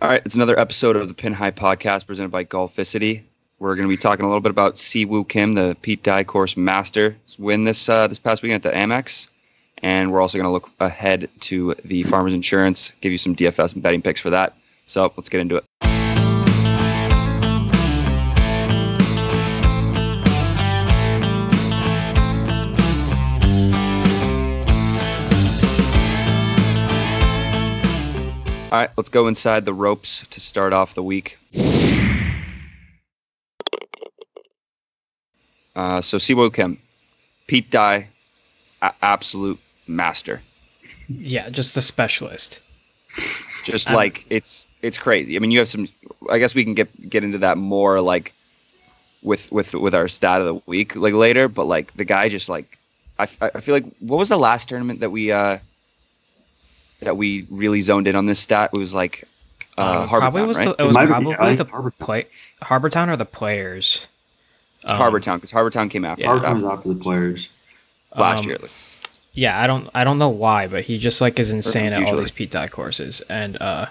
All right, it's another episode of the Pin High Podcast presented by Golficity. We're going to be talking a little bit about Si Woo Kim, the Pete Dye Course Master win this uh, this past weekend at the Amex, and we're also going to look ahead to the Farmers Insurance, give you some DFS and betting picks for that. So let's get into it. All right, let's go inside the ropes to start off the week. Uh, so Si Woo Kim, Pete Dye, a- absolute master. Yeah, just a specialist. Just Um, like it's it's crazy. I mean, you have some. I guess we can get get into that more like with with with our stat of the week like later. But like the guy just like I, I feel like what was the last tournament that we uh that we really zoned in on this stat? It was like uh, Uh, Harbortown, probably was right? the, it was might be- probably I the think Harbortown. play Harbortown or the players. It's Um, Harbortown because Harbortown came after Yeah. Hard that after the players. last um, year at least. Yeah, I don't I don't know why, but he just like is insane at all these Pete Dye courses, and uh,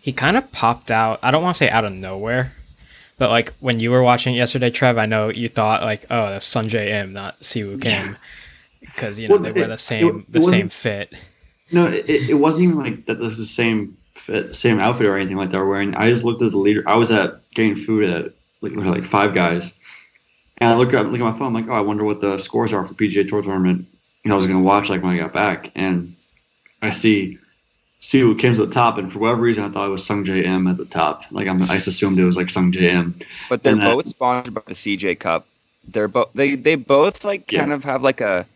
he kind of popped out. I don't want to say out of nowhere, but like when you were watching it yesterday, Trev, I know you thought like, oh, that's Sungjae Im, not Si Woo Kim, because you know Well, they were it- the same it the same fit. No, it, it wasn't even like that. This is the same fit, same outfit or anything like they were wearing. I just looked at the leader. I was at getting food at like like Five Guys, and I look up, look at my phone. I'm like, oh, I wonder what the scores are for the PGA Tour tournament. You know, I was gonna watch like when I got back, and I see Siwoo came to the top, and for whatever reason, I thought it was Sungjae Im at the top. Like I'm, I just assumed it was like Sungjae Im. But they're and that- both sponsored by the CJ Cup. They're both they they both like Yeah. kind of have like a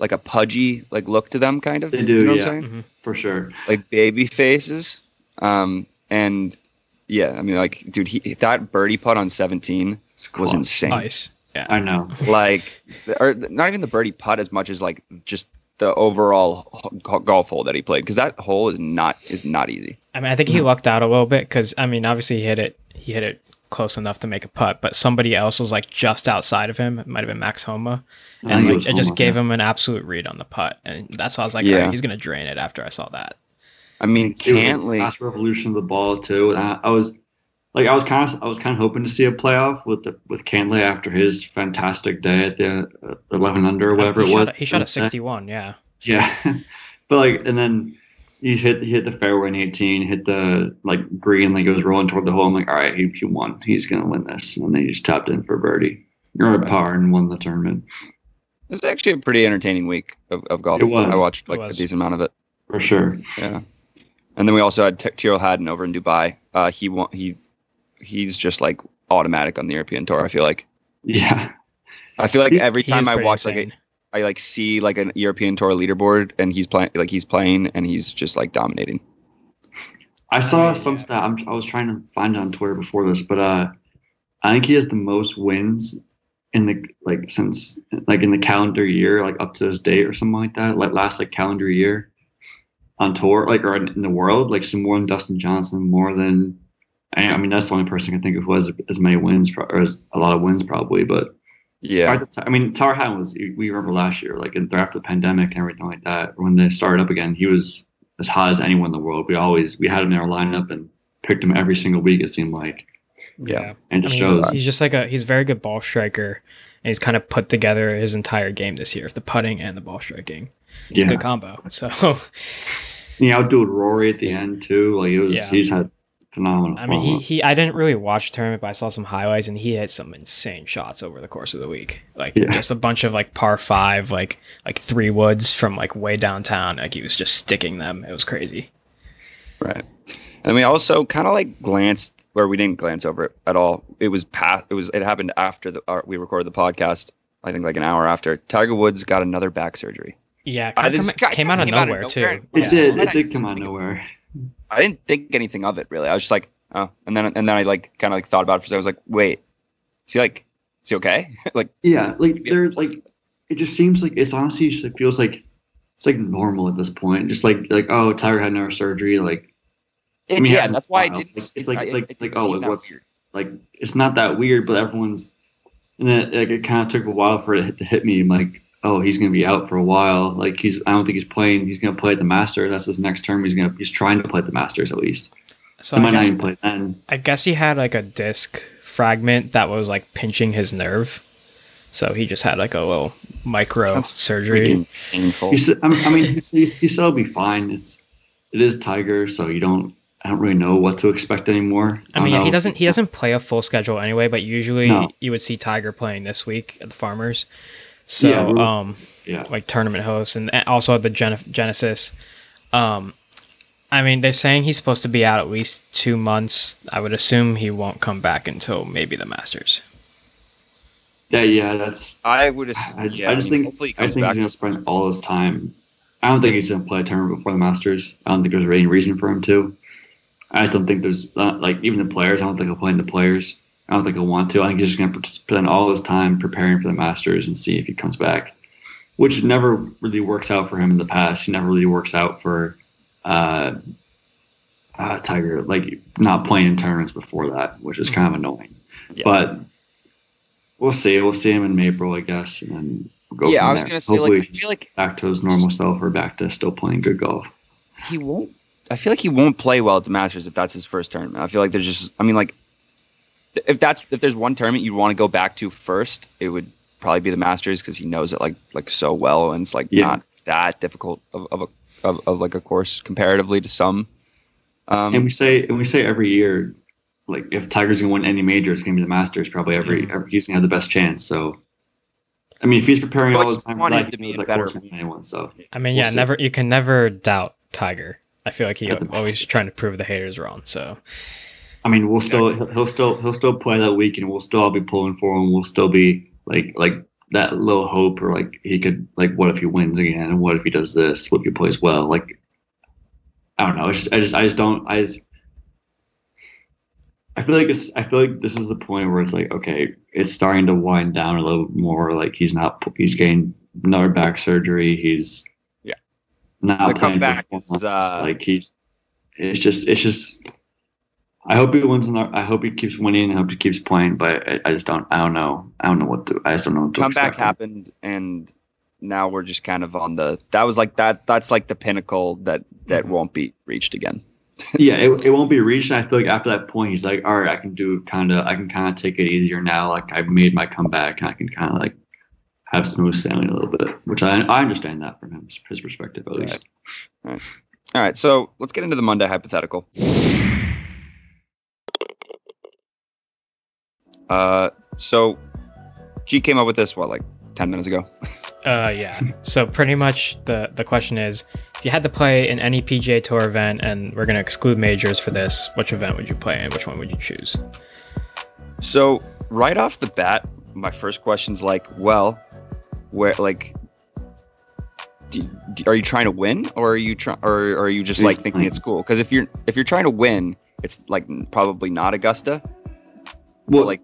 like a pudgy like look to them kind of. They do, You know yeah. what I'm saying? for sure. Like baby faces. Um and yeah, I mean like dude, he that birdie putt on 17 was insane. Nice. Yeah. I know. Like or not even the birdie putt as much as like just the overall h- golf hole that he played because that hole is not is not easy. I mean, I think he lucked out a little bit because I mean, obviously he hit it. He hit it close enough to make a putt, but somebody else was like just outside of him. It might have been Max Homa, and think it like it just Homa, gave yeah. him an absolute read on the putt, and that's why I was like, Yeah. "Alright, he's gonna drain it after I saw that. I mean, It was a Cantlay. fast revolution of the ball too. And I, I was like, I was kind of, I was kind of hoping to see a playoff with the with Cantlay after his fantastic day at the uh, 11 under or whatever he it was. Shot, he shot a 61. Yeah. Yeah, but like, and then he hit he hit the fairway in 18, hit the like green, like it was rolling toward the hole. I'm like, all right, he, he won. He's gonna win this, and then he just tapped in for a birdie or a par and won the tournament It was actually a pretty entertaining week of, of golf. It was. I watched It like a decent amount of it. for sure. Yeah, and then we also had T- Tyrrell Hatton over in Dubai. Uh, he won. He he's just like automatic on the European tour. I feel like. Yeah, I feel like every He time I pretty watch like insane. a, I like see like an European tour leaderboard and he's playing like he's playing and he's just like dominating. I saw Yeah. some stat. I'm, I was trying to find it on Twitter before this, but uh, I think he has the most wins in the like since like in the calendar year, like up to this date or something like that. Like last like calendar year on tour, like or in, in the world, like some more than Dustin Johnson, more than. I, I mean, that's the only person I can think of who has as many wins or as a lot of wins probably, but Yeah, hard to t- I mean, Tyrrell Hatton was we remember last year, like in- after the pandemic and everything like that, when they started up again, he was as hot as anyone in the world. We always we had him in our lineup and picked him every single week. It seemed like, yeah. and I just mean, shows. he's just like a he's a very good ball striker, and he's kind of put together his entire game this year, the putting and the ball striking. It's a good combo. So he outdueled Rory at the end too. Like it was, Yeah. he's had phenomenal. I mean, he, he I didn't really watch the tournament, but I saw some highlights, and he had some insane shots over the course of the week. Like Yeah. just a bunch of like par five, like like three woods from like way downtown. Like he was just sticking them. It was crazy. Right. And we also kind of like glanced where we didn't glance over it at all. It was past. It was. It happened after the our, we recorded the podcast. I think like an hour after. Tiger Woods got another back surgery. Yeah, Uh, kind this of guy came, out of came out of nowhere, nowhere. too. it Yeah. did. It did come out of nowhere. I didn't think anything of it really. I was just like, oh, and then and then I like kind of like thought about it for a second. I was like, wait, is he like, is he okay? like, Yeah, like there's like it just seems like it's honestly just it feels like it's like normal at this point. Just like like oh Tiger had neurosurgery. Like it, I mean, yeah, that's why I didn't. Like, it's I- like- it's it- like- it like, oh, what's- weird. like it's not that weird, but everyone's and then like it kind of took a while for it to hit me. I'm like, oh, he's gonna be out for a while. Like he's I don't think he's playing. He's gonna play at the Masters. That's his next term. He's gonna he's trying to play at the Masters at least. So So I might not even play then. I guess he had like a disc fragment that was like pinching his nerve. So he just had like a little micro Sounds surgery. Freaking painful. You s- I mean, I mean, he, he, he still be fine. It's it is Tiger, so you don't. I don't really know what to expect anymore. I mean, don't yeah, he doesn't he doesn't play a full schedule anyway, but usually No. you would see Tiger playing this week at the Farmers. So Yeah, we're- um Yeah, like tournament hosts and and also the Gen- Genesis. Um I mean, they're saying he's supposed to be out at least 2 months. I would assume he won't come back until maybe the Masters. yeah, yeah. That's. I would. Ass- I, just- yeah, I just mean, think. hopefully he I think back. he's gonna spend all his time. I don't think he's gonna play a tournament before the Masters. I don't think there's any reason for him to. I just don't think there's uh, like even the players. I don't think he'll play in the players. I don't think he'll want to. I think he's just gonna spend all his time preparing for the Masters and see if he comes back, which never really works out for him in the past. He never really works out for uh, uh, Tiger, like not playing in tournaments before that, which is kind of annoying. Yeah. But we'll see. We'll see him in April, I guess, and then we'll go yeah, I was there. gonna say Hopefully like I feel like back to his normal self or back to still playing good golf. he won't. I feel like he won't play well at the Masters if that's his first tournament. I feel like there's just. I mean, like, if that's if there's one tournament you want to go back to first, it would probably be the Masters because he knows it like like so well, and it's like Yeah. not that difficult of, of a of, of like a course comparatively to some. Um, and we say and we say every year, like if Tiger's gonna win any major, it's gonna be the Masters. Probably every, Mhm. every he's gonna have the best chance. So, I mean, if he's preparing But all you the time, want for him that, to he be knows a that better- than anyone. So I mean, We'll yeah, see. never you can never doubt Tiger. I feel like he always trying to prove the haters wrong. So I mean, we'll still he'll, he'll still he'll still play that week, and we'll still all be pulling for him. We'll still be like like that little hope, or like he could like what if he wins again, and what if he does this? What if he plays well? Like I don't know. It's just I just I just don't I just I feel like it's I feel like this is the point where it's like okay, it's starting to wind down a little more. Like he's not he's getting another back surgery. He's Yeah. not The playing comeback is, uh, like he's it's just it's just I hope he wins. I hope he keeps winning. I hope he keeps playing. But I, I just don't. I don't know. I don't know what to. I just don't know what to comeback expect. happened and now we're just kind of on the that was like that that's like the pinnacle that that Mm-hmm. won't be reached again Yeah, it, it won't be reached. I feel like after that point, he's like, all right, I can do kind of. I can kind of take it easier now. Like I've made my comeback, and I can kind of like have smooth sailing a little bit. Which I I understand that from him, his perspective at least. All right. All right. so let's get into the monday hypothetical uh so g came up with this what like 10 minutes ago Uh, yeah. so pretty much the the question is, if you had to play in any PGA Tour event, and we're gonna exclude majors for this, which event would you play, and which one would you choose? so right off the bat my first question's like well where like do, do- are you trying to win or are you trying or, or are you just like thinking it's cool because if you're if you're trying to win it's like probably not augusta Well, like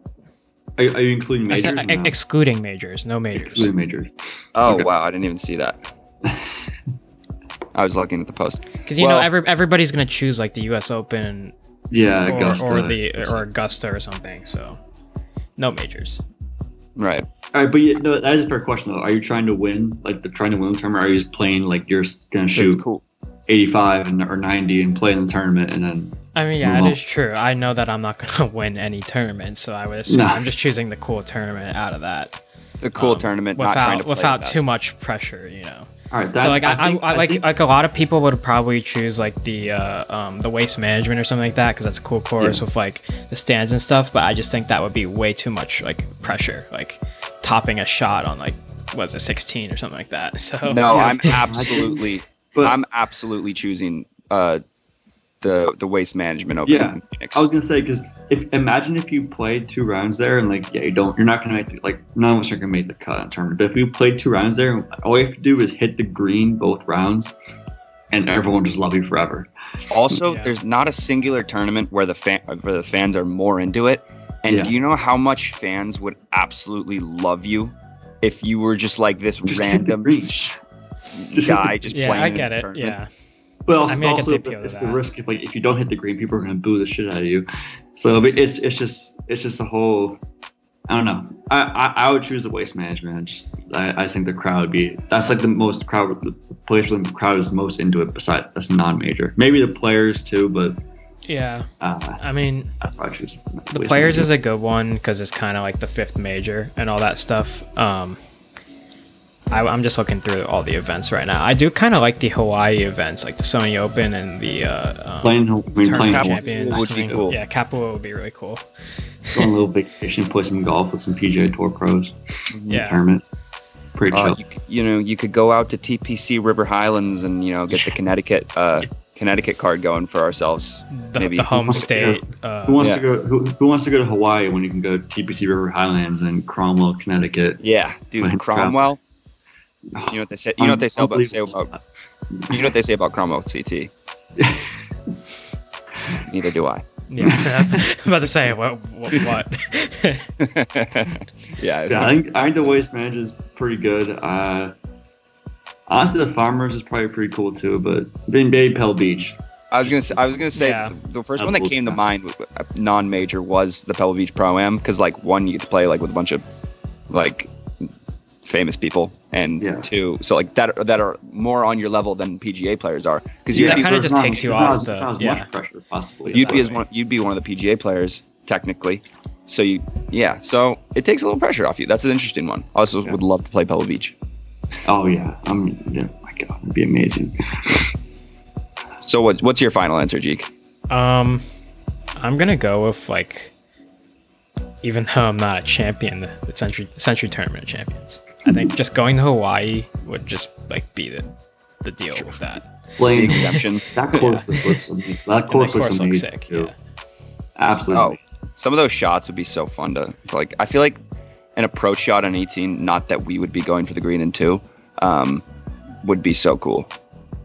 are, are you including I majors? said, or ex- no? excluding majors, no majors. Excluding majors. oh okay. wow i didn't even see that i was looking at the post Because you Well- know every, everybody's gonna choose like the U.S. Open Yeah, or, Augusta. or the or Augusta or something. So no majors. right All right, but you, no, that is a fair question though. Are you trying to win, like the trying to win the tournament? Or are you just playing like you're gonna shoot cool 85 and, or 90 and play in the tournament and then I mean, yeah, it is true. I know that I'm not gonna win any tournament, so I would assume Nah. I'm just choosing the cool tournament out of that. the cool um, tournament not trying without to play without too much pressure, you know. all right. That, so like I, I, think- I, like think- like a lot of people would probably choose like the uh, um, the waste management or something like that because that's a cool course Yeah. with like the stands and stuff. But I just think that would be way too much like pressure, like topping a shot on like was it 16 or something like that. So no i'm absolutely but i'm absolutely choosing uh the the waste management open Yeah, in Phoenix. I was gonna say because if imagine if you played two rounds there and like yeah you don't you're not gonna make the, like none of us are gonna make the cut in tournament. But if you played two rounds there, all you have to do is hit the green both rounds, and everyone just love you forever. Also, Yeah. there's not a singular tournament where the fan where the fans are more into it. And Yeah. do you know how much fans would absolutely love you if you were just like this Just random green. guy just yeah, playing I in get it. tournament? Yeah, Also, I mean, I also the to it's the risk if like if you don't hit the green, people are gonna boo the shit out of you. So it's it's just it's just a whole. I don't know. I, I, I would choose the waste management. I just I, I think the crowd would be that's like the most crowd the place where the crowd is most into it. Besides that's non-major. Maybe the players too, but Yeah, Uh, I mean, I'd choose the Waste players is a good one because it's kind of like the fifth major and all that stuff. Um, I, I'm just looking through all the events right now. I do kind of like the Hawaii events, like the Sony Open and the uh, um, playing. I Tournament playing Champions. would be cool. Yeah, Kapalua would be really cool. go on a little vacation, play some golf with some PGA Tour pros. in the Yeah. tournament. Pretty Uh, chill. you, you know, you could go out to TPC River Highlands and you know get the Connecticut uh, Connecticut card going for ourselves. The, Maybe. the home Yeah. state. Uh, who wants yeah. to go? Who, who wants to go to Hawaii when you can go to TPC River Highlands and Cromwell, Connecticut? Yeah, dude, Right, Cromwell. You know what they say? You know what they say about say about you know what they say about Cromwell CT. Neither do I. yeah, I'm about to say what? What? what? yeah, Yeah, I think I think the waste management is pretty good. Uh, honestly, the farmers is probably pretty cool too. But being Pebble Beach, I was gonna say, I was gonna say Yeah. the first I one that believe came to mind, with- uh, non-major, was the Pebble Beach Pro Am because like one you get to play like with a bunch of like famous people, and Yeah. two, so like that that are more on your level than PGA players are because you'd That kinda just not- takes you off the- not as yeah. much pressure possibly. you'd be as one you'd be one of the PGA players technically. So you yeah, so it takes a little pressure off you. That's an interesting one. I also Yeah. would love to play Pebble Beach. Oh yeah, I'm. Yeah, my God, it'd be amazing. So what what's your final answer, Jeek? Um, I'm gonna go with like, even though I'm not a champion, the, the Sentry Sentry tournament champions. I think just going to Hawaii would just like be the the deal with that. The Playing exemption. that course looks amazing. That course that course looks amazing sick. too. Yeah. Absolutely. Some of those shots would be so fun to like. I feel like an approach shot on 18, not that we would be going for the green in two, um, would be so cool.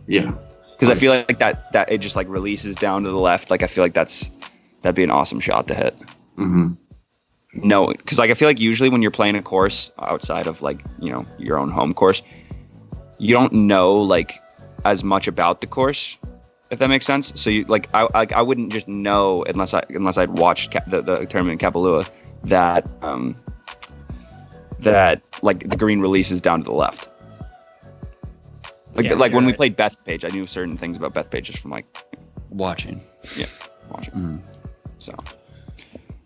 Yeah. Because I feel like that that it just like releases down to the left. Like I feel like that's that'd be an awesome shot to hit. hmm No, because like I feel like usually when you're playing a course outside of like you know your own home course, you don't know like as much about the course, if that makes sense. So you like I like I wouldn't just know unless I unless I'd watched the the tournament in Kapalua that um that like the green releases down to the left. Like Yeah, like when you're we played Beth Page, I knew certain things about Bethpage just from like Watching. Yeah, watching. Mm. So,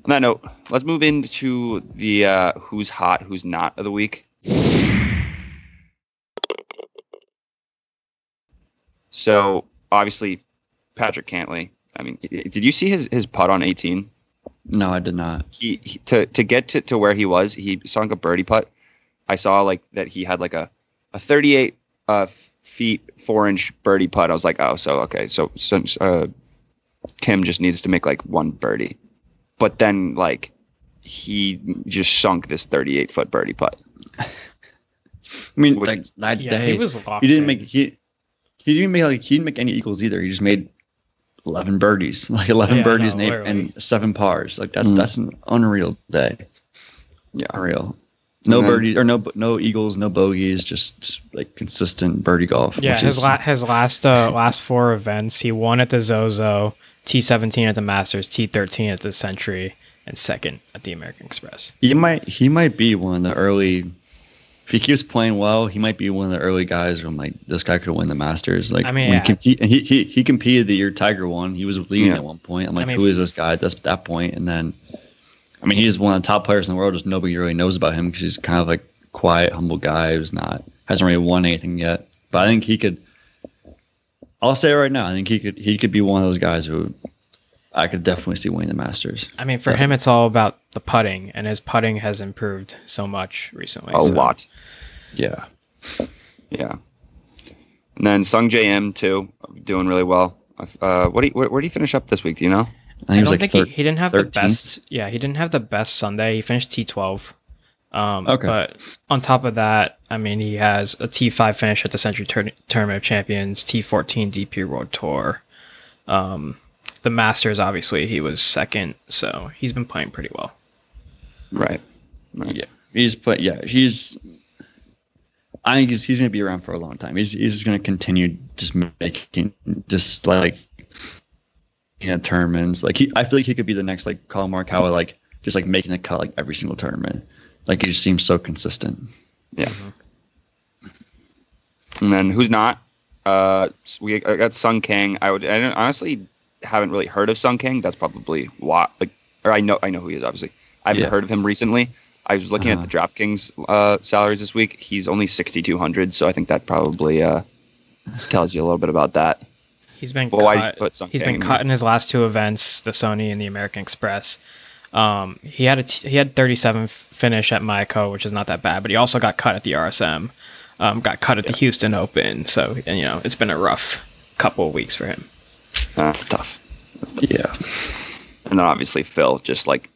on that note, let's move into the uh, who's hot, who's not of the week. So, obviously, Patrick Cantlay. I mean, did you see his, his putt on 18? No, I did not. He, he to to get to, to where he was, he sunk a birdie putt. I saw like that he had like a a 38 uh, feet four inch birdie putt. I was like, oh, so okay, so so uh, Tim just needs to make like one birdie, but then like he just sunk this 38 foot birdie putt. I mean, Which- like that Yeah, day, he was locked. he didn't in. make he he didn't make like he didn't make any eagles either. He just made eleven birdies, like eleven Yeah, birdies no, and, eight, and seven pars. Like that's Mm. that's an unreal day. Yeah, Unreal. No And then- birdies or no no eagles, no bogeys, just, just, like consistent birdie golf. Yeah, which his is, la- his last uh, last four events, he won at the Zozo, T17 at the Masters, T13 at the Sentry, and second at the American Express. he might he might be one of the early. If he keeps playing well, he might be one of the early guys. Where I'm like, this guy could win the Masters. Like, I mean, yeah. compete, and he, he he competed the year Tiger won. He was leading Yeah. at one point. I'm I like, mean, who is this guy at this, that point? And then, I mean, he's one of the top players in the world. Just nobody really knows about him because he's kind of like quiet, humble guy who's not hasn't really won anything yet. But I think he could. I'll say it right now. I think he could he could be one of those guys who I could definitely see winning the Masters. I mean, for him, it's all about the putting, and his putting has improved so much recently. a so- lot. Yeah. Yeah. And then Sungjae Im too, doing really well. Uh, what do you, where, where do you finish up this week? Do you know? I think I don't like think thir- he, he didn't have the best. Yeah, he didn't have the best Sunday. He finished T12. Um, Okay. But on top of that, I mean, he has a T5 finish at the Sentry Tour- Tournament of Champions, T14 DP World Tour. Um, the Masters, obviously, he was second, so he's been playing pretty well. Right. right. Yeah, he's put. Yeah, he's. I think he's he's gonna be around for a long time. He's he's just gonna continue just making just like you know tournaments. Like he, I feel like he could be the next like Collin Morikawa, like just like making a cut like every single tournament. Like he just seems so consistent. Yeah. And then who's not? Uh, we I got Sung Kang. I would I don't, honestly haven't really heard of Sung Kang. That's probably why. Like, or I know I know who he is. Obviously, I haven't Yeah. heard of him recently. I was looking Uh-huh. at the DraftKings uh, salaries this week. He's only sixty two hundred, so I think that probably uh, tells you a little bit about that. He's been Well, why did you cut. put Sung He's Kang been in cut there? in his last two events, the Sony and the American Express. Um, he had a t- he had 37 finish at Mayakoba, which is not that bad, but he also got cut at the RSM. Um, got cut at the Houston Open, so and, you know it's been a rough couple of weeks for him. That's tough. That's tough. Yeah. And then obviously Phil just like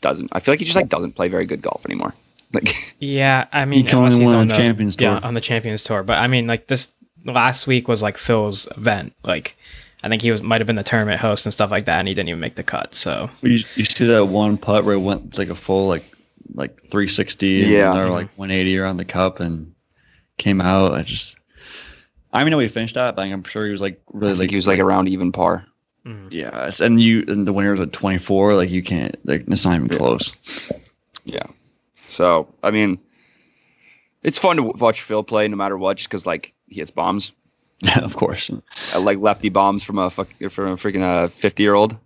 doesn't. I feel like he just like doesn't play very good golf anymore. Like Yeah, I mean, can unless only he's on on the Champions Yeah, Tour. on the Champions Tour. But I mean, like this last week was like Phil's event. Like, I think he was might have been the tournament host and stuff like that, and he didn't even make the cut. So You, you see that one putt where it went like a full like like 360 and Yeah. another like 180 around the cup and came out. I just I don't even know he finished that, but I'm sure he was like I really think like he was like around even par. mm. yeah. It's, and you and the winner was at 24. Like you can't like it's not even Yeah. close. Yeah. So I mean, it's fun to watch Phil play no matter what, just because like he hits bombs, of course. uh, like lefty bombs from a fuck, from a freaking uh, fifty year old.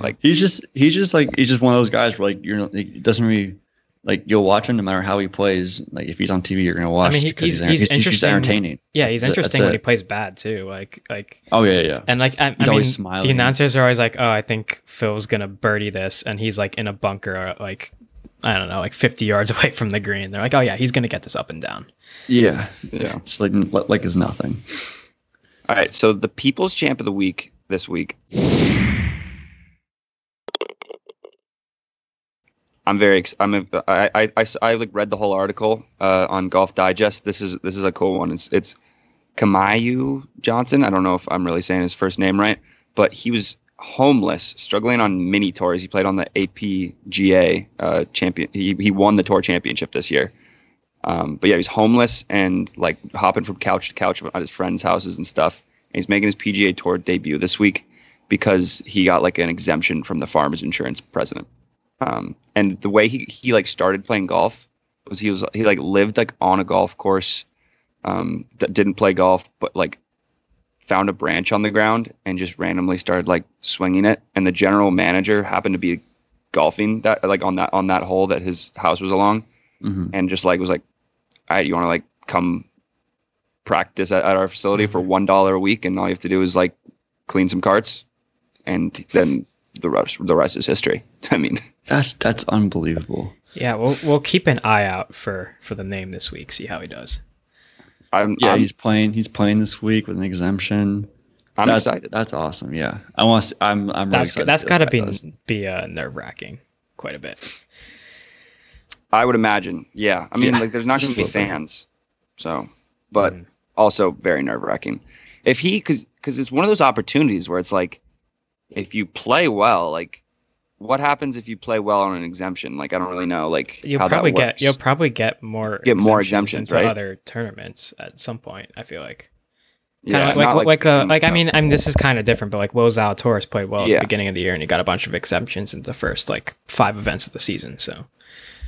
Like He's just he's just like he's just one of those guys where like you're like, it doesn't really like you'll watch him no matter how he plays. Like if he's on TV, you're gonna watch. I mean, he- because he's- he's, he's he's, he's, interesting. entertaining. yeah, he's That's interesting that's when he plays bad too. Like, like, Oh yeah, yeah. and like, I, I He's mean, always the announcers are always like, "Oh, I think Phil's gonna birdie this," and he's like in a bunker, like, I don't know, like 50 yards away from the green. They're like, "Oh yeah, he's gonna get this up and down." Yeah, yeah. it's like like it's nothing. All right. So the People's Champ of the Week this week. I'm very. Ex- I'm. A, I, I, I, I, like read the whole article uh, on Golf Digest. This is this is a cool one. It's it's Kamaiu Johnson. I don't know if I'm really saying his first name right, but he was homeless, struggling on mini tours. He played on the APGA uh, champion. He he won the tour championship this year. Um, but yeah, he's homeless and like hopping from couch to couch at his friends' houses and stuff. And he's making his PGA Tour debut this week because he got like an exemption from the Farmers Insurance president. Um, and the way he, he like started playing golf was he was he like lived like on a golf course, um, that didn't play golf, but like found a branch on the ground and just randomly started like swinging it. And the general manager happened to be golfing that like on that on that hole that his house was along hmm and just like was like, all right, you want to like come practice at, at our facility for one dollar a week, and all you have to do is like clean some carts, and then the rest the rest is history. I mean, That's that's unbelievable. Yeah, we'll we'll keep an eye out for for the name this week. See how he does. I'm Yeah, I'm, he's playing. He's playing this week with an exemption. I'm that's excited. that's awesome. Yeah, I want. To, I'm I'm really That's excited. that's to see got to be does. be uh, nerve wracking quite a bit. I would imagine. Yeah, I mean, Yeah, like there's not going to be a little bit. fans, so but Mhm. also very nerve wracking. If he, because because it's one of those opportunities where it's like, if you play well, like. What happens if you play well on an exemption? Like I don't really know, like you'll how probably that get you'll probably get more Get more exemptions exemptions, into right? other tournaments at some point. I feel like yeah, kind of like not like, uh, mm, like I mean I mean this is kind of different, but like Will Zalatoris played well at Yeah. the beginning of the year and he got a bunch of exemptions in the first like five events of the season. So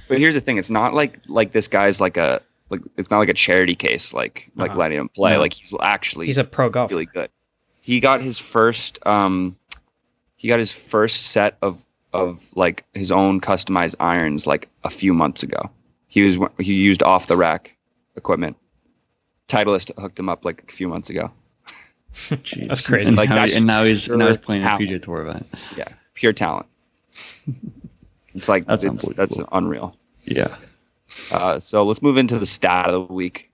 But here's the thing: it's not like like this guy's like a like it's not like a charity case, like like Uh-huh. letting him play. No. Like he's actually he's a pro golfer. really good. He got his first um he got his first set of of like his own customized irons like a few months ago. He was he used off the rack equipment. Titleist hooked him up like a few months ago. Jeez. That's crazy. And, Like, now, that's and now he's now he's pure playing a talent. PGA Tour event. Yeah, pure talent. It's like That's it's, that's unreal. Yeah. Uh, so let's move into the stat of the week.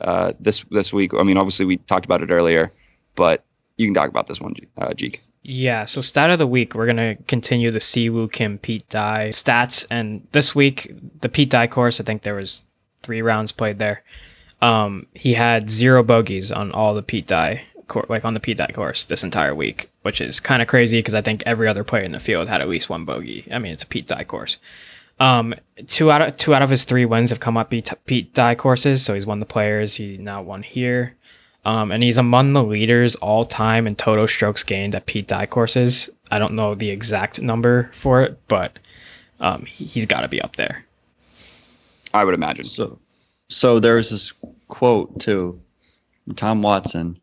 Uh, this this week, I mean, obviously we talked about it earlier, but you can talk about this one, G- uh, Jeek. Yeah, so stat of the week, we're gonna continue the Si Woo Kim Pete Dye stats, and this week the Pete Dye course, I think there was three rounds played there. Um, he had zero bogeys on all the Pete Dye cour like on the Pete Dye course this entire week, which is kind of crazy because I think every other player in the field had at least one bogey. I mean, it's a Pete Dye course. Um, two out of two out of his three wins have come up Pete, Pete Dye courses, so he's won the Players. He now won here. Um, and he's among the leaders all time in total strokes gained at Pete Dye courses. I don't know the exact number for it, but um, he, he's got to be up there. I would imagine. So, so there's this quote too, from Tom Watson.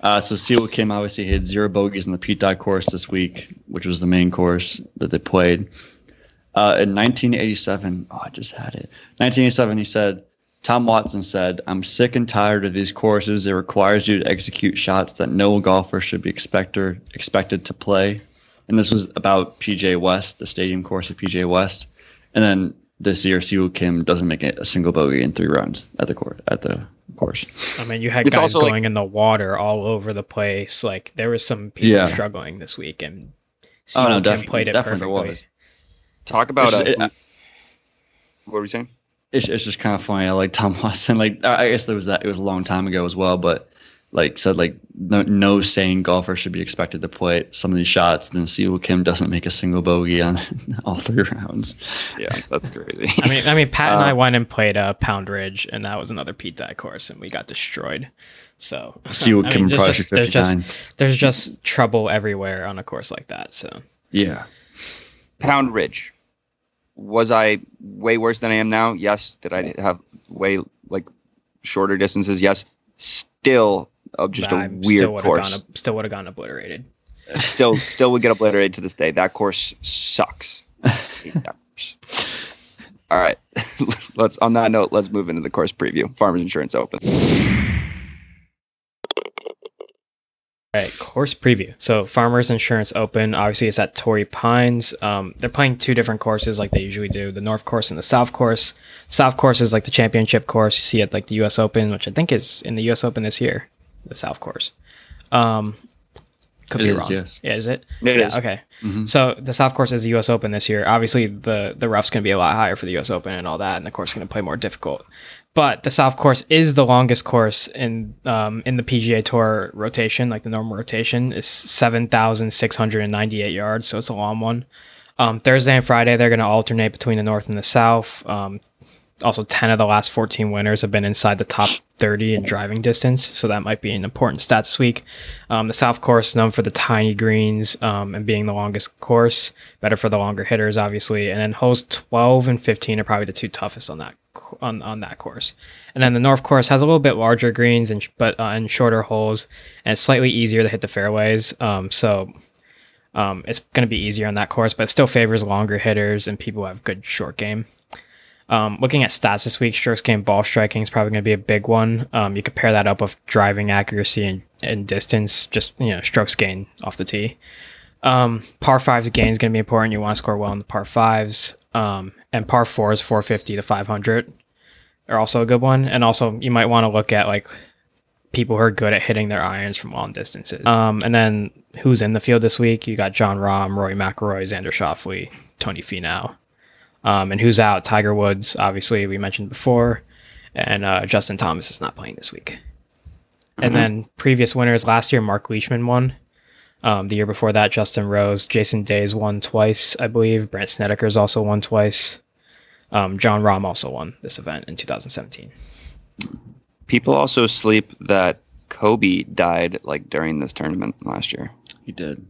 Uh, so Si Woo Kim obviously had zero bogeys in the Pete Dye course this week, which was the main course that they played. Uh, in 1987, oh, I just had it. 1987, he said, Tom Watson said, I'm sick and tired of these courses. It requires you to execute shots that no golfer should be expected expected to play. And this was about PGA West, the stadium course of PGA West. And then this year, Si Woo Kim doesn't make it a single bogey in three rounds at the course. At the course. I mean, you had It's guys also, like- going in the water all over the place. Like there was some people Yeah. struggling this week, and Oh, no, Kim definitely- played it definitely perfectly. was. Talk about It's- uh, it- who- what were you saying? it's, it's just kind of funny. I like Tom Watson. Like I I guess there was that. It was a long time ago as well, but like said like no, no sane golfer should be expected to play some of these shots. Then Si Woo Kim doesn't make a single bogey on all three rounds. Yeah, that's crazy. I mean, I mean, Pat and I Uh, went and played uh, Pound Ridge, and that was another Pete Dye course, and we got destroyed. So Siwoo I Kim mean, probably there's just, there's just there's just trouble everywhere on a course like that. So Yeah. Pound Ridge. Was I way worse than I am now? Yes. Did I have way like shorter distances? Yes. Still of just I a still weird would've course. Gone, still would have gotten obliterated. still still would get obliterated to this day. That course sucks. That course. All right. let's on that note, let's move into the course preview. Farmers Insurance Open. All right, course preview. So Farmers Insurance Open, obviously it's at Torrey Pines. Um, they're playing two different courses like they usually do, the North Course and the South Course. South Course is like the championship course you see at like the US Open, which I think is in the US Open this year, the South Course. Um, could It be is, wrong. yes. Yeah, is it? It yeah, is. okay. Mhm. So the South Course is the U.S. Open this year. Obviously, the the rough's going to be a lot higher for the U.S. Open and all that, and the course is going to play more difficult. But the South Course is the longest course in um, in the PGA Tour rotation, like the normal rotation is seven thousand six hundred and ninety eight yards, so it's a long one. Um, Thursday and Friday they're going to alternate between the North and the South. Um, also, ten of the last fourteen winners have been inside the top thirty in driving distance, so that might be an important stat this week. Um, the South Course known for the tiny greens um, and being the longest course, better for the longer hitters, obviously. And then holes 12 and 15 are probably the two toughest on that on, on that course. And then the North Course has a little bit larger greens and but uh, and shorter holes, and it's slightly easier to hit the fairways. Um, so um, it's going to be easier on that course, but it still favors longer hitters and people who have good short game. Um, looking at stats this week, strokes gained ball striking is probably going to be a big one. Um, you could pair that up with driving accuracy and, and distance, just you know, strokes gained off the tee. Um, par fives gain is going to be important. You want to score well in the par fives. Um, and par fours, 450 to 500 are also a good one. And also, you might want to look at like people who are good at hitting their irons from long distances. Um, and then who's in the field this week? You got Jon Rahm, Roy McIlroy, Xander Schauffele, Tony Finau. Um, and who's out? Tiger Woods, obviously, we mentioned before. And uh, Justin Thomas is not playing this week. And Mhm. then previous winners last year, Mark Leishman won. Um, the year before that, Justin Rose, Jason Days won twice, I believe. Brandt Snedeker's also won twice. Um, Jon Rahm also won this event in 2017. People also sleep that Kobe died like during this tournament last year. He did.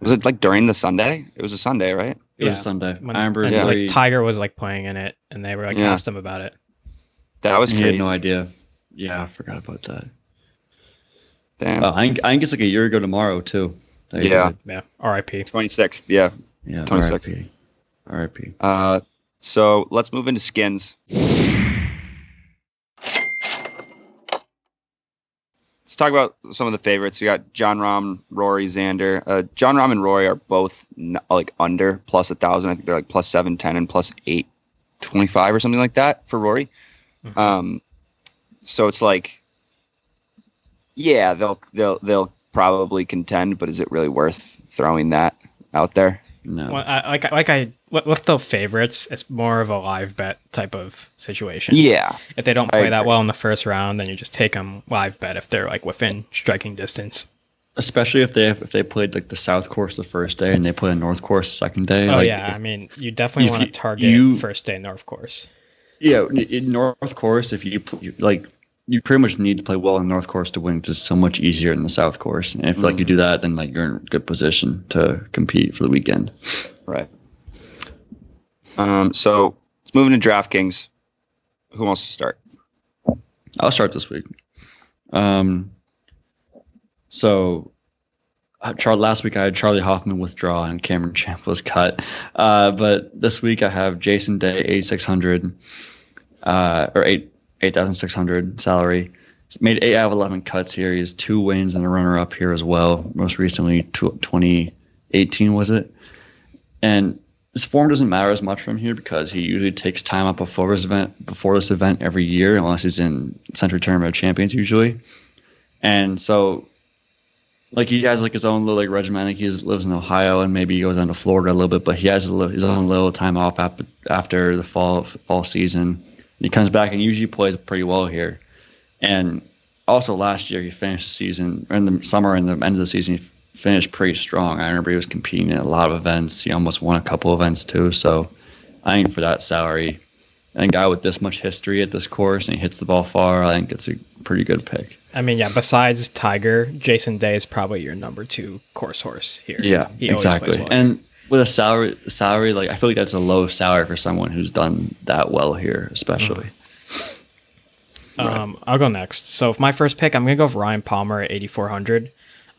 Was it like during the Sunday? It was a Sunday, right? It was Yeah. Sunday. When- I remember. and, Yeah. like Tiger was like playing in it, and they were like Yeah. asked him about it. That was he had no idea. Yeah, I forgot about that. Damn. Uh, I, think, I think it's like a year ago tomorrow too. that Yeah. died. Yeah, R.I.P. 26th. Yeah. Yeah. 26th. RIP. RIP. Uh, so let's move into skins. Let's talk about some of the favorites. We got Jon Rahm, Rory, Xander. Uh, Jon Rahm and Rory are both n- like under plus a thousand. I think they're like plus seven ten and plus eight twenty five or something like that for Rory. Mhm. Um, so it's like, yeah, they'll they'll they'll probably contend, but is it really worth throwing that out there? No. Well, I, like like I with with the favorites, it's more of a live bet type of situation. Yeah, If they don't play that well in the first round, then you just take them live bet if they're like within striking distance. Especially if they have, if they played like the South Course the first day and they play a North Course the second day. Oh like, yeah, if- I mean you definitely want to target you- first day North Course. Yeah, in- in North Course, if you- like, you pretty much need to play well in the North Course to win because it's so much easier in the South Course. And if like you do that, then like you're in a good position to compete for the weekend. Right. Um, so let's move into DraftKings. Who wants to start? I'll start this week. Um, So, uh, Char- last week I had Charley Hoffman withdraw and Cameron Champ was cut. Uh, but this week I have Jason Day, 8,600, uh, or 8 8,600 salary. He's made 8 out of 11 cuts here. He has two wins and a runner up here as well. Most recently, 2018 was it? And his form doesn't matter as much from here because he usually takes time up before this event before this event every year, unless he's in Sentry Tournament of Champions usually. And so, like he has like his own little like regimen. Like he lives in Ohio and maybe he goes down to Florida a little bit, but he has his own little time off after the fall fall season. He comes back and usually plays pretty well here. And also last year he finished the season or in the summer and the end of the season he finished pretty strong. I remember he was competing in a lot of events. He almost won a couple events too. So I think for that salary, and a guy with this much history at this course and he hits the ball far, I think it's a pretty good pick. I mean, yeah. Besides Tiger, Jason Day is probably your number two course horse here. Yeah, He exactly. well. And with a salary, salary like I feel like that's a low salary for someone who's done that well here, especially. Um, I'll go next. So, with my first pick, I'm gonna go with Ryan Palmer at 8,400.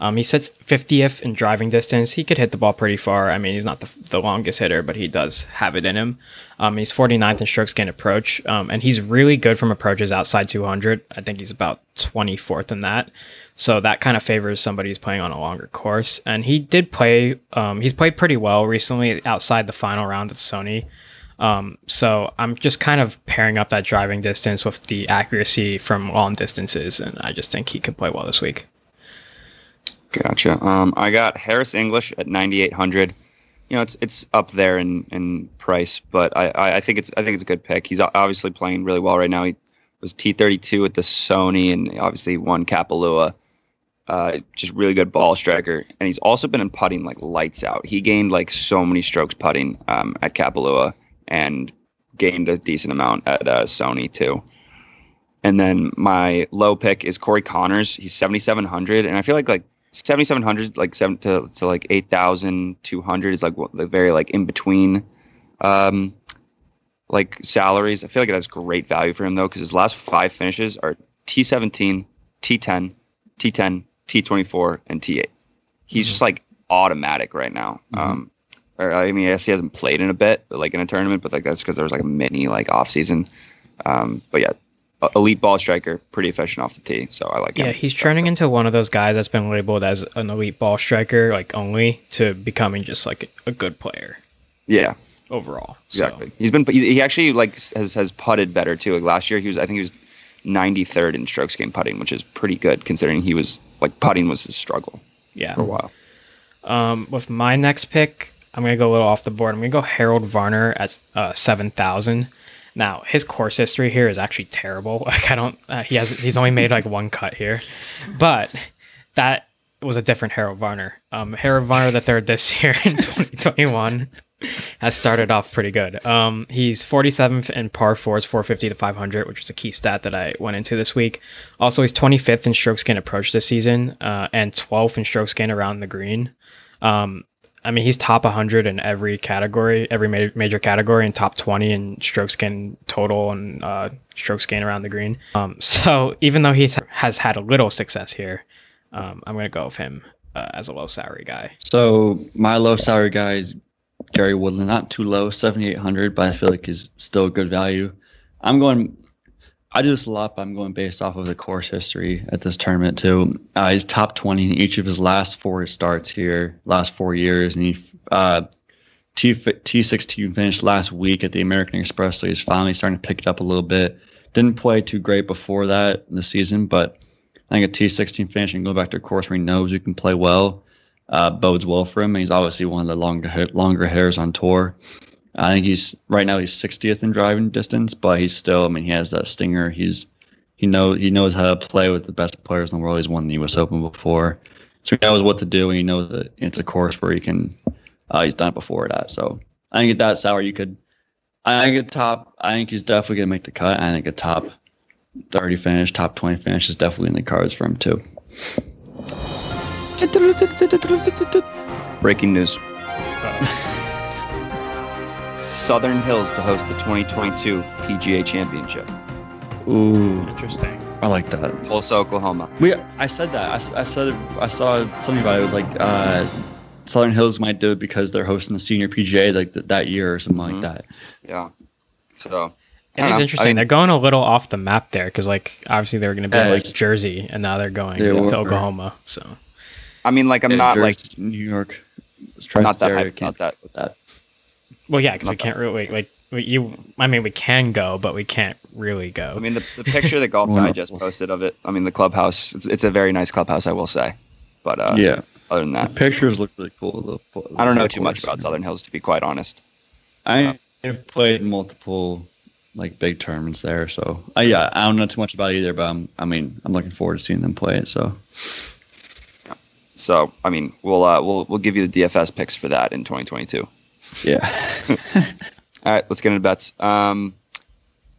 Um, he sits 50th in driving distance. He could hit the ball pretty far. I mean, he's not the, the longest hitter, but he does have it in him. Um, he's 49th in strokes gained approach, um, and he's really good from approaches outside 200. I think he's about 24th in that. So that kind of favors somebody who's playing on a longer course. And he did play. Um, he's played pretty well recently outside the final round of Sony. Um, so I'm just kind of pairing up that driving distance with the accuracy from long distances, and I just think he could play well this week. Gotcha. Um, I got Harris English at 9,800. You know, it's it's up there in, in price, but I, I, think it's I think it's a good pick. He's obviously playing really well right now. He was T32 at the Sony, and obviously won Kapalua. Uh, just really good ball striker, and he's also been in putting like lights out. He gained like so many strokes putting um, at Kapalua, and gained a decent amount at uh, Sony too. And then my low pick is Corey Conners. He's 7,700, and I feel like like 7,700 like seven to, to like 8,200 is like the very like in between, um, like salaries. I feel like that's great value for him though because his last five finishes are T17, T10, T10, T24, and T8. He's just like automatic right now. Um, or I mean, I guess he hasn't played in a bit, like in a tournament, but like that's because there was like a mini like off season. Um, but yeah, elite ball striker, pretty efficient off the tee, so I like him. Yeah, he's turning into one of those guys that's been labeled as an elite ball striker, like only to becoming just like a good player Yeah, overall. So, exactly. He's been he actually like has has putted better too. Like last year, he was I think he was 93rd in strokes gained putting, which is pretty good considering he was like putting was his struggle yeah. for a while. Um, with my next pick, I'm gonna go a little off the board. I'm gonna go Harold Varner at uh, seven thousand. Now his course history here is actually terrible. Like I don't, uh, he has he's only made like one cut here, but that was a different Harold Varner. Um, Harold Varner the third this year in 2021 has started off pretty good. Um, he's 47th in par fours, 450 to 500, which is a key stat that I went into this week. Also, he's 25th in strokes gained approach this season, uh, and 12th in strokes gained around the green. Um, I mean, he's top 100 in every category, every ma- major category, and top 20 in strokes gain total and uh, strokes gain around the green. Um, so even though he has had a little success here, um, I'm going to go with him uh, as a low salary guy. So my low salary guy is Gary Woodland, not too low, 7,800, but I feel like he's still a good value. I'm going. I do this a lot, but I'm going based off of the course history at this tournament too. Uh, he's top 20 in each of his last four starts here, last four years, and he uh, T T16 finished last week at the American Express, so he's finally starting to pick it up a little bit. Didn't play too great before that in the season, but I think a T16 finish and go back to a course where he knows he can play well uh, bodes well for him. And he's obviously one of the longer longer hitters on tour. I think he's right now he's 60th in driving distance, but he's still. I mean, he has that stinger. He's he know he knows how to play with the best players in the world. He's won the U.S. Open before, so he knows what to do, and he knows that it's a course where he can. Uh, he's done it before that, so I think at that salary you could. I think a top. I think he's definitely gonna make the cut. I think a top 30 finish, top 20 finish is definitely in the cards for him too. Breaking news. Southern Hills to host the 2022 PGA Championship. Ooh, Interesting. I like that. Tulsa, Oklahoma. We, I said that. I, s- I said I saw something about it. It was like uh, Southern Hills might do it because they're hosting the senior PGA like th- that year or something Mhm. like that. Yeah. So It I is don't know. interesting. I mean- they're going a little off the map there because, like, obviously they were going to be Yeah, like Jersey, and now they're going They to. Oklahoma. So I mean, like I'm Yeah, not like New York. not that area hyped can't about that. with that. Well, yeah, because we can't really like we, you. I mean, we can go, but we can't really go. I mean, the, the picture that Golf guy just posted of it. I mean, the clubhouse. It's, it's a very nice clubhouse, I will say. But uh, yeah, other than the that, pictures look really cool. The, the I don't know too much course. about Southern Hills, to be quite honest. I have played multiple like big tournaments there, so uh, yeah, I don't know too much about it either. But I'm, I mean, I'm looking forward to seeing them play it. So So, I mean, we'll uh, we'll we'll give you the DFS picks for that in 2022. Yeah, All right, let's get into bets. Um,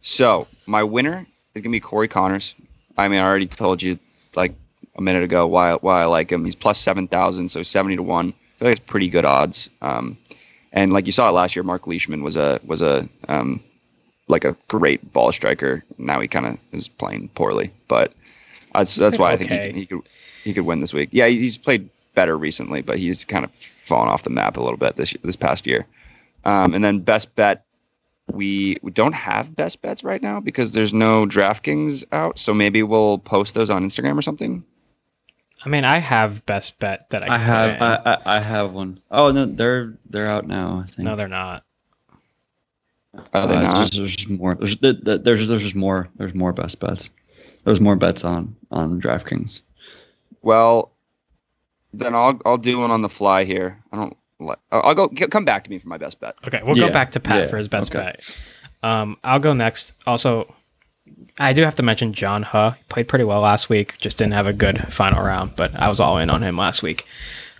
so my winner is gonna be Corey Conners. I mean, I already told you like a minute ago why why I like him. He's plus seven thousand, so seventy to one. I feel like it's pretty good odds. Um, and like you saw it last year, Mark Leishman was a was a um, like a great ball striker. Now he kind of is playing poorly, but that's that's why I think he, he could he could win this week. Yeah, he's played better recently, but he's kind of fallen off the map a little bit this this past year. Um, and then best bet, we, we don't have best bets right now because there's no DraftKings out. So maybe we'll post those on Instagram or something. I mean, I have best bet that I, I have. I, I, I have one. Oh no, they're they're out now. I think. no, they're not. Are they Uh, not? just- there's more. There's th- th- there's there's just more. There's more best bets. There's more bets on on DraftKings. Well, then I'll I'll do one on the fly here. I don't. like- I'll I'll go g- come back to me for my best bet. Okay, we'll go back to Pat yeah, for his best okay. bet. Um, I'll go next. Also, I do have to mention John Huh. He played pretty well last week. Just didn't have a good final round, but I was all in on him last week.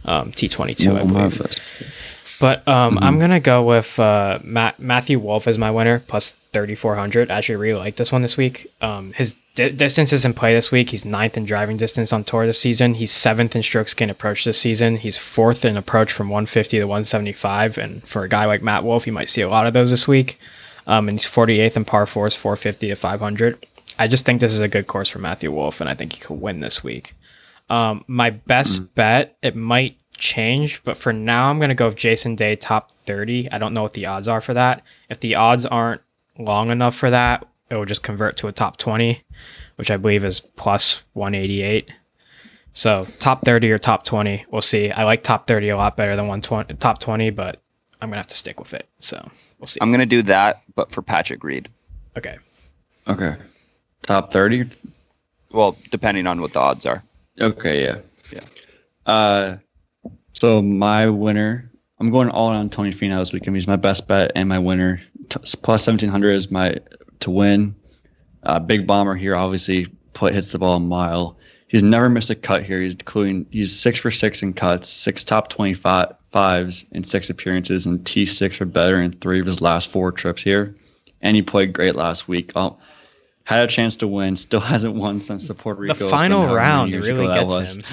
Um, T twenty two, I believe. But um, Mhm. I'm gonna go with uh, Matt, Matthew Wolff as my winner plus 3,400. I actually really like this one this week. Um, his di- is in play this week. He's ninth in driving distance on tour this season. He's seventh in strokes gained approach this season. He's fourth in approach from 150 to 175. And for a guy like Matt Wolff, you might see a lot of those this week. Um, and he's 48th in par fours, 450 to 500. I just think this is a good course for Matthew Wolff, and I think he could win this week. Um, my best bet, it might change, but for now, I'm going to go with Jason Day top 30. I don't know what the odds are for that. If the odds aren't long enough for that, it will just convert to a top 20, which I believe is plus 188. So top 30 or top 20, we'll see. I like top 30 a lot better than 120, top 20, but I'm going to have to stick with it. So we'll see. I'm gonna do that, but for Patrick Reed. okay. Okay. Top thirty. Well, depending on what the odds are. Okay. Yeah. Yeah. Uh, so my winner. I'm going all in on Tony Finau this weekend. He's my best bet and my winner. T- plus seventeen hundred is my to win. Uh, big bomber here. Obviously, put hits the ball a mile. He's never missed a cut here. He's including he's six for six in cuts, six top twenty five fives in six appearances, and T six or better in three of his last four trips here. And he played great last week. Oh, had a chance to win. Still hasn't won since the Puerto Rico. The final round really gets him.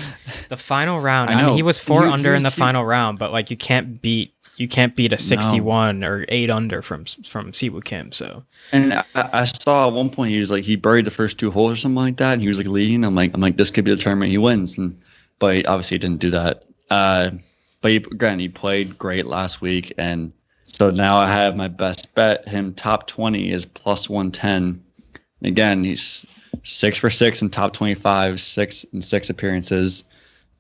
The final round. I I, mean, know. he was four He- he under in the he- final round, but like you can't beat you can't beat a 61 or eight under from from Si Woo Kim. So And I, I saw at one point he was like he buried the first two holes or something like that, and he was like leading. I'm like I'm like this could be the tournament he wins, and but obviously he didn't do that. Uh, but he, again, he played great last week, and so now I have my best bet. Him top 20 is plus 110. Again, he's six for six in top 25, six in six appearances.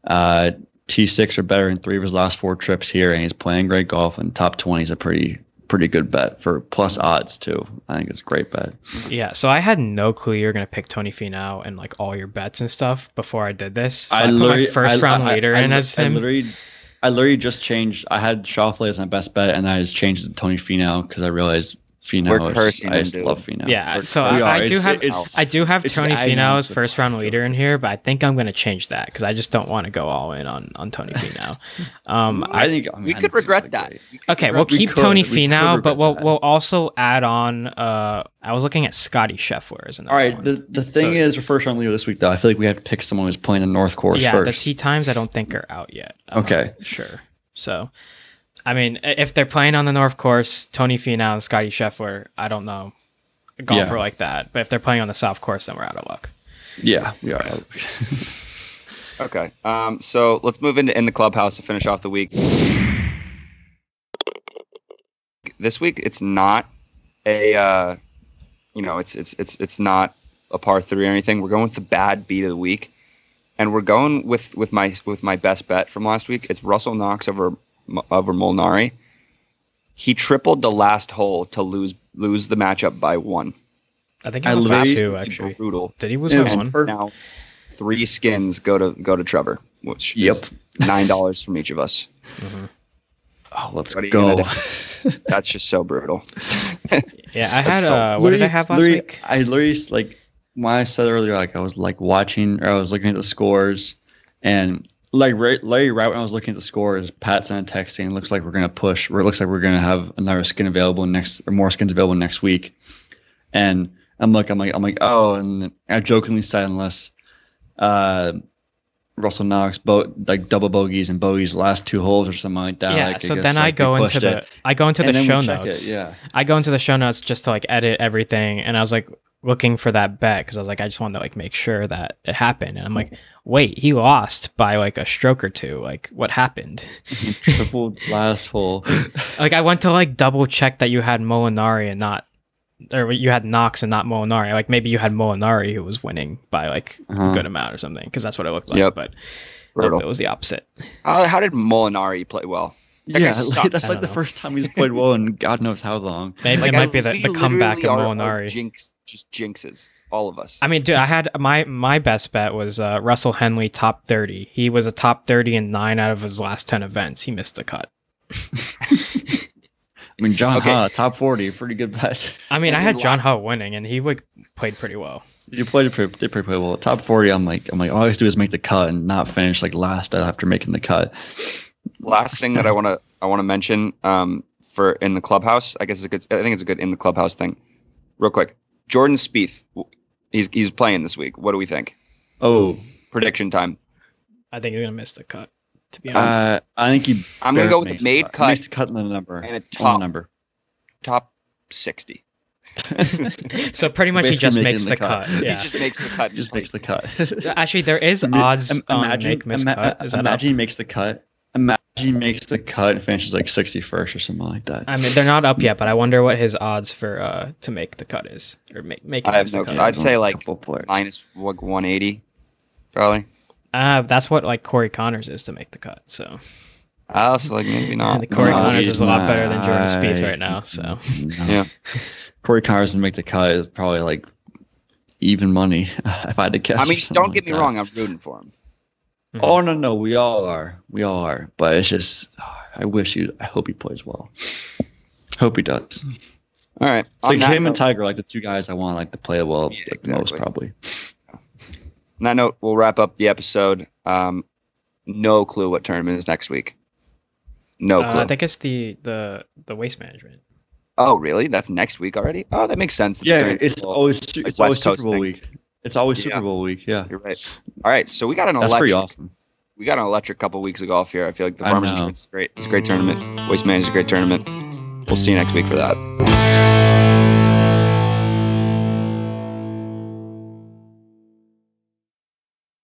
Uh, T6 or better in three of his last four trips here, and he's playing great golf. And top 20 is a pretty pretty good bet for plus odds too. I think it's a great bet. yeah, so I had no clue you were gonna pick Tony Finau and like all your bets and stuff before I did this. So I, put my first I- round I- leader I- in as I him. literally, I literally just changed. I had Scheffler as my best bet, and I just changed it to Tony Finau because I realized Finau. We're is- cursing I him, just love Finau. Yeah, We're- so I- I do It's- have- it's- I do have Tony just adding Finau on as first round leader in here, but I think I'm gonna change that because I just don't want to go all in on on Tony Finau. Um, I think I mean, We could regret that. great. We could Okay, regret- we'll we keep could- Tony we could but we'll that. we'll also add on. Uh, I was looking at Scotty Scheffler as another All right. one. The the thing So- is, for first round leader this week, though, I feel like we have to pick someone who's playing the North Course yeah, first. the tee times I don't think are out yet. I'm Okay. sure. So, I mean, if they're playing on the North Course, Tony Finau and Scotty Scheffler, I don't know, a golfer Yeah. like that. But if they're playing on the South Course, then we're out of luck. Yeah, we are. Okay. Um, so let's move into in the clubhouse to finish off the week. This week it's not a uh, you know, it's it's it's it's not a par three or anything. We're going with the bad beat of the week. And we're going with, with my with my best bet from last week. It's Russell Knox over over Molinari. He tripled the last hole to lose lose the matchup by one. I think he I was by two actually. Brutal. Did he was Yeah, by one? Now three skins go to go to Trevor, which Yep. is nine dollars from each of us. Mhm. Oh, let's What are you go. That's just so brutal. Yeah, I had. so- Uh, what did I have last literally- week? I literally like when I said earlier, like I was like watching or I was looking at the scores, and like right, Larry, right when I was looking at the scores, Pat sent a text saying, "Looks like we're gonna push. Or it looks like we're gonna have another skin available next, or more skins available next week." And I'm like, I'm like, I'm like, oh, and I jokingly said, unless uh, Russell Knox bo- like double bogeys and bogeys last two holes or something like that. yeah. like, so guess, then I like, we go into the it. I go into And the show check it, notes. Yeah. I go into the show notes just to like edit everything, and I was like looking for that bet because I was like, I just wanted to like make sure that it happened, and I'm like, wait, he lost by like a stroke or two. Like, what happened? Triple last hole. like, I went to like double check that you had Molinari and not, or you had Knox and not Molinari. Like maybe you had Molinari who was winning by like Uh-huh. a good amount or something because that's what it looked like. Yep. But nope, it was the opposite. How did Molinari play well? That Yeah, like, that's like don't the know. first time he's played well in God knows how long. Maybe Like, it I- might be the, the comeback of literally are- are Molinari. Jinx, just jinxes all of us. I mean, dude, I had my my best bet was uh, Russell Henley top thirty. He was a top thirty in nine out of his last ten events. He missed the cut. I mean, John Okay. Ha, top 40, pretty good bet. I mean, I had John last- Ho winning, and he like played pretty well. You played pretty, did pretty, pretty well. Top 40, I'm like, I'm like, all I have to do is make the cut and not finish like last after making the cut. Last thing that I want to I want to mention um, for in the clubhouse, I guess it's a good. I think it's a good in the clubhouse thing. Real quick, Jordan Spieth, he's he's playing this week. What do we think? Oh, Prediction time. I think he's gonna miss the cut. To be honest, uh, I think he. I'm gonna go with the made cut. cut Makes the cut in the number. and a on the top number. top sixty. so pretty much he just makes the the cut. cut. Yeah. He just makes the cut. just makes the cut. Actually, there is odds im- on imagine, make miss ima- cut. Is that imagine up? he makes the cut. Imagine he makes the cut and finishes like 61st or something like that. I mean, they're not up yet, but I wonder what his odds for uh to make the cut is, or make make. I have no. Cut. I'd say, like, Couple players. minus like 180, probably. Uh, that's what like Corey Conners is to make the cut. So I so like maybe not. And the Corey No, Conners is a lot better than Jordan not. Spieth right now. So No. Yeah. Corey Conners doesn't make the cut is probably like even money if I had to guess. I mean, don't like get me that. wrong. I'm rooting for him. Oh no, no, we all are. We all are. But it's just, I wish you. I hope he plays well. Hope he does. All right. It's like on, that him and Tiger, like the two guys I want like to play well Yeah, like, the most probably. on that note, we'll wrap up the episode. Um, no clue what tournament is next week. No uh, clue. I think it's the the the waste management. oh, really? That's next week already? Oh, that makes sense. Yeah, it's well, always su- like it's always West Coast Super Bowl thing. week. It's always Yeah. Super Bowl week. Yeah, You're right. All right, so we got an that's electric. pretty awesome. We got an electric couple weeks of golf here. I feel like the Farmers. Insurance is great. It's a great tournament. Waste Management is a great tournament. We'll see you next week for that.